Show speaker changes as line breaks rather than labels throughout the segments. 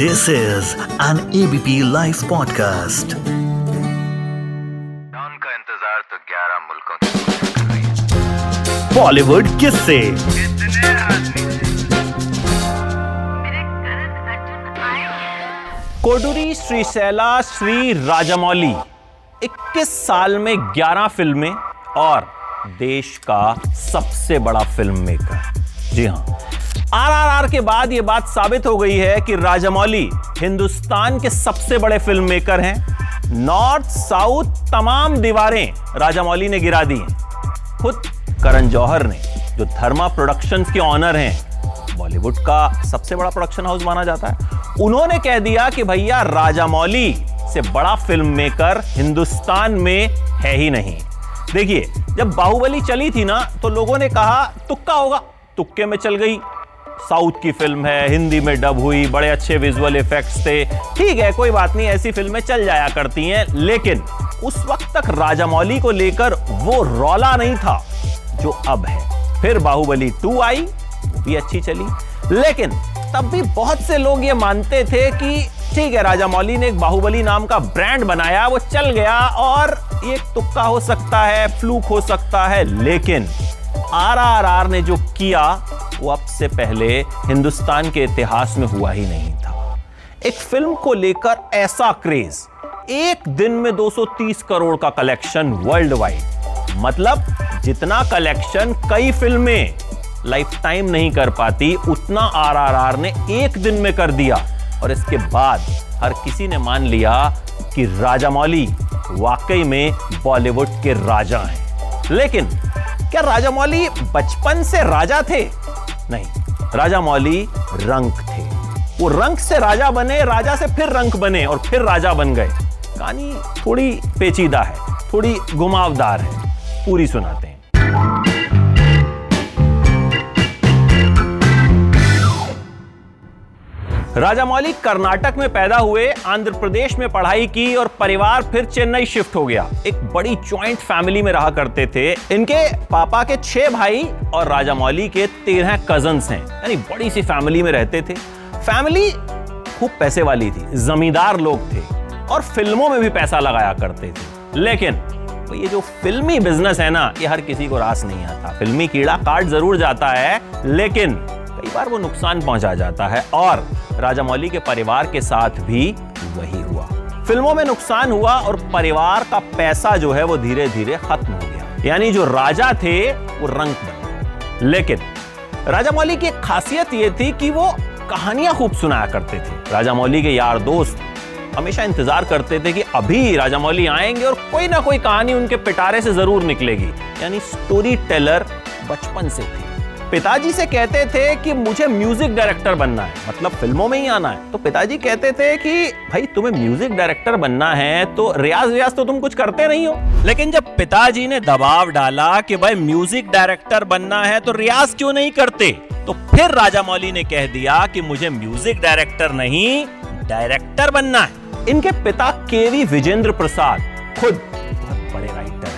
This is an ABP Life podcast.
उनका इंतज़ार तो 11 मुल्कों की
बॉलीवुड
किस से
कोडुरी श्रीशैला श्री राजामौली 21 साल में 11 फ़िल्में और देश का सबसे बड़ा फ़िल्म मेकर। जी हाँ आरआरआर के बाद यह बात साबित हो गई है कि राजामौली हिंदुस्तान के सबसे बड़े फ़िल्म मेकर हैं। नॉर्थ साउथ तमाम दीवारें राजामौली ने गिरा दी खुद करण जौहर ने, जो धर्मा प्रोडक्शंस के ऑनर हैं बॉलीवुड का सबसे बड़ा प्रोडक्शन हाउस माना जाता है। उन्होंने कह दिया कि भैया, राजामौली से बड़ा फ़िल्म मेकर हिंदुस्तान में है ही नहीं। देखिए, जब बाहुबली चली थी ना तो लोगों ने कहा, तुक्का होगा। तुक्के में चल गई। साउथ की फ़िल्म है, हिंदी में डब हुई, बड़े अच्छे विजुअल इफेक्ट्स थे। ठीक है, कोई बात नहीं, ऐसी फ़िल्में चल जाया करती हैं, लेकिन उस वक्त तक राजामौली को लेकर वो रौला नहीं था, जो अब है। फिर बाहुबली टू आई भी अच्छी चली। लेकिन तब भी बहुत से लोग ये मानते थे कि ठीक है राजा मौली ने एक बाहुबली नाम का ब्रांड बनाया, वो चल गया और एक तुक्का हो सकता है, फ्लूक हो सकता है, लेकिन आरआरआर ने जो किया, वो अब से पहले हिंदुस्तान के इतिहास में हुआ ही नहीं था। एक फ़िल्म को लेकर ऐसा क्रेज, एक दिन में 230 करोड़ का कलेक्शन वर्ल्ड वाइड मतलब जितना कलेक्शन कई फ़िल्में लाइफ टाइम नहीं कर पाती, उतना आरआरआर ने एक दिन में कर दिया। और इसके बाद हर किसी ने मान लिया कि राजामौली वाकई में बॉलीवुड के राजा हैं। लेकिन क्या राजा मौली बचपन से राजा थे? नहीं, राजा मौली रंक थे। वो रंक से राजा बने, राजा से फिर रंक बने और फिर राजा बन गए। कहानी थोड़ी पेचीदा है, थोड़ी घुमावदार है। पूरी सुनाते हैं राजामौली कर्नाटक में पैदा हुए, आंध्र प्रदेश में पढ़ाई की और परिवार फिर चेन्नई शिफ्ट हो गया। एक बड़ी ज्वाइंट फैमिली में रहा करते थे। इनके पापा के छह भाई और राजामौली के तेरह कजन्स हैं। यानी बड़ी सी फैमिली में रहते थे। फैमिली खूब पैसे वाली थी, जमींदार लोग थे और फ़िल्मों में भी पैसा लगाया करते थे। लेकिन तो ये जो फिल्मी बिज़नेस है ना, ये हर किसी को रास नहीं आता। फिल्मी कीड़ा काट ज़रूर जाता है, लेकिन कई बार वो नुकसान पहुँचा जाता है और राजामौली के परिवार के साथ भी वही हुआ। फ़िल्मों में नुकसान हुआ और परिवार का पैसा जो है वो धीरे धीरे खत्म हो गया। यानी जो राजा थे, वो रंग बन लेकिन राजामौली की खासियत ये थी कि वो कहानियाँ खूब सुनाया करते थे। राजामौली के यार दोस्त हमेशा इंतज़ार करते थे कि अभी राजामौली आएँगे और कोई ना कोई कहानी उनके पिटारे से ज़रूर निकलेगी। यानी स्टोरी टेलर बचपन से थे। पिताजी से कहते थे कि मुझे म्यूज़िक डायरेक्टर बनना है। मतलब फ़िल्मों में ही आना है। तो पिताजी कहते थे कि, भाई, तुम्हें म्यूज़िक डायरेक्टर बनना है तो रियाज रियाज तो तुम कुछ करते नहीं हो। लेकिन जब पिताजी ने दबाव डाला कि, भाई म्यूज़िक डायरेक्टर बनना है तो रियाज क्यों नहीं करते? तो फिर राजा मौली ने कह दिया कि, मुझे म्यूज़िक डायरेक्टर नहीं डायरेक्टर बनना है। इनके पिता केवी विजेंद्र प्रसाद, खुद बहुत बड़े राइटर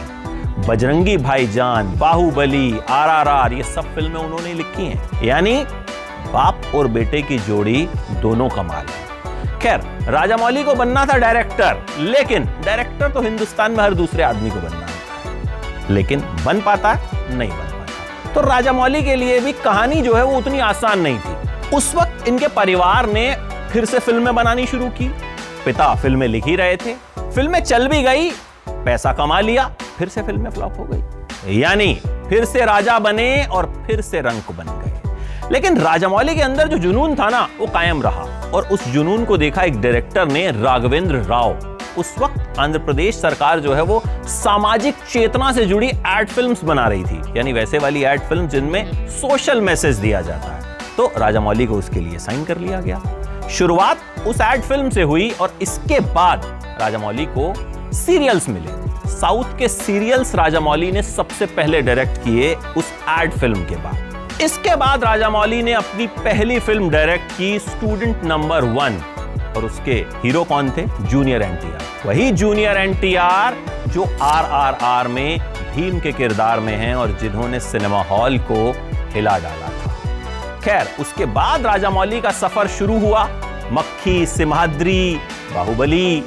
बजरंगी भाईजान, बाहुबली आरआरआर ये सब फ़िल्में उन्होंने लिखी हैं। यानी बाप और बेटे की जोड़ी दोनों कमाल है। खैर राजामौली को बनना था डायरेक्टर, लेकिन डायरेक्टर तो हिंदुस्तान में हर दूसरे आदमी को बनना है। लेकिन बन पाता, नहीं बन पाता। तो राजामौली के लिए भी कहानी जो है वो उतनी आसान नहीं थी। उस वक्त इनके परिवार ने फिर से फ़िल्में बनानी शुरू की। पिता फ़िल्में लिख ही रहे थे। फ़िल्में चल भी गई, पैसा कमा लिया फिर से फ़िल्में फ्लॉप हो गई। यानी फिर से राजा बने और फिर से रंक बन गए। लेकिन राजामौली के अंदर जो जुनून था ना, वो कायम रहा। और उस जुनून को देखा एक डायरेक्टर ने, राघवेंद्र राव। उस वक्त आंध्र प्रदेश सरकार जो है वो सामाजिक चेतना से जुड़ी एड फिल्म्स बना रही थी। यानी वैसे वाली एड फ़िल्म जिनमें सोशल मैसेज दिया जाता है। तो राजामौली को उसके लिए साइन कर लिया गया। शुरुआत उस एड फ़िल्म से हुई और इसके बाद राजामौली को सीरियल्स मिले। साउथ के सीरियल्स राजामौली ने सबसे पहले डायरेक्ट किए उस एड फ़िल्म के बाद। इसके बाद राजामौली ने अपनी पहली फ़िल्म डायरेक्ट की स्टूडेंट नंबर वन, और उसके हीरो कौन थे? जूनियर एनटीआर। वही जूनियर एनटीआर जो आरआरआर में भीम के किरदार में हैं और जिन्होंने सिनेमा हॉल को हिला डाला था। खैर, उसके बाद राजामौली का सफ़र शुरू हुआ। मक्खी सिम्हाद्री बाहुबली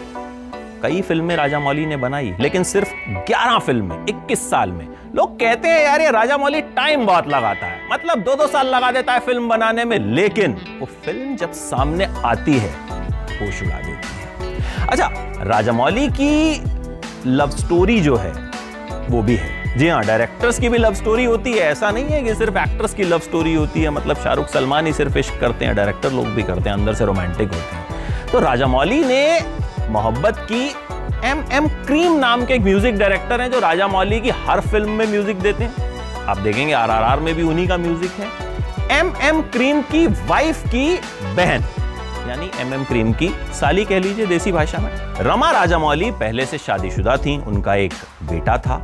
कई फ़िल्में राजा मौली ने बनाई, लेकिन सिर्फ़ 11 फ़िल्में 21 साल में। लोग कहते हैं, यार, ये राजा मौली टाइम बहुत लगाता है। मतलब दो दो साल लगा देता है फ़िल्म बनाने में, लेकिन वो फ़िल्म जब सामने आती है होश उड़ा देती है। अच्छा राजा मौली की लव स्टोरी जो है, वो भी है। जी हाँ डायरेक्टर्स की भी लव स्टोरी होती है। ऐसा नहीं है कि सिर्फ़ एक्टर्स की लव स्टोरी होती है। मतलब शाहरुख सलमान ही सिर्फ़ इश्क करते हैं डायरेक्टर लोग भी करते हैं, अंदर से रोमांटिक होते हैं। तो राजा मौली ने मोहब्बत की एम एम क्रीम नाम के एक म्यूज़िक डायरेक्टर हैं जो राजा मौली की हर फ़िल्म में म्यूज़िक देते हैं। आप देखेंगे आरआरआर में भी उन्हीं का म्यूज़िक है। एम एम क्रीम की वाइफ की बहन, यानी एम एम क्रीम की साली कह लीजिए देसी भाषा में। रमा राजा मौली पहले से शादीशुदा थी, उनका एक बेटा था,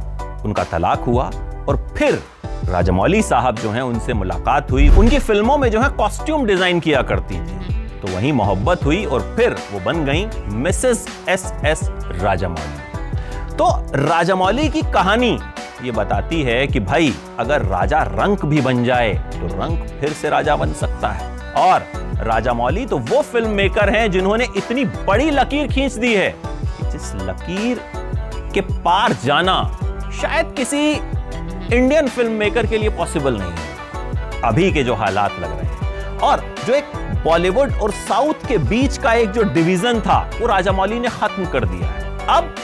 उनका तलाक हुआ और फिर राजामौली साहब जो हैं उनसे मुलाकात हुई। उनकी फ़िल्मों में जो है कॉस्ट्यूम डिज़ाइन किया करती थी। तो वहीं मोहब्बत हुई और फिर वो बन गई मिसेस एस एस राजामौली। तो राजामौली की कहानी ये बताती है कि भाई, अगर राजा रंक भी बन जाए तो रंक फिर से राजा बन सकता है। और राजा मौली तो वो फ़िल्म मेकर हैं जिन्होंने इतनी बड़ी लकीर खींच दी है कि जिस लकीर के पार जाना शायद किसी इंडियन फ़िल्म मेकर के लिए पॉसिबल नहीं है। अभी के जो हालात लग रहे हैं। और जो एक बॉलीवुड और साउथ के बीच का एक जो डिवीज़न था, वो राजा मौली ने खत्म कर दिया है। अब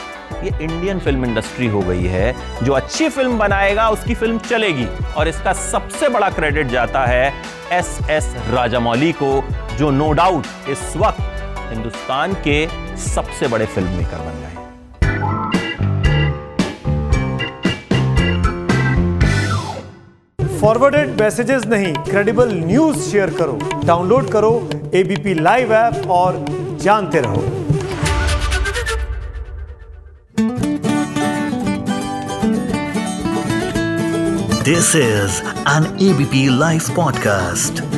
ये इंडियन फ़िल्म इंडस्ट्री हो गई है, जो अच्छी फ़िल्म बनाएगा, उसकी फ़िल्म चलेगी। और इसका सबसे बड़ा क्रेडिट जाता है एस एस राजामौली को, जो नो डाउट इस वक्त हिंदुस्तान के सबसे बड़े फ़िल्म मेकर बन गए
फॉरवर्डेड मैसेजेस नहीं क्रेडिबल न्यूज़ शेयर करो डाउनलोड करो एबीपी लाइव ऐप और जानते रहो
this is an ABP live podcast.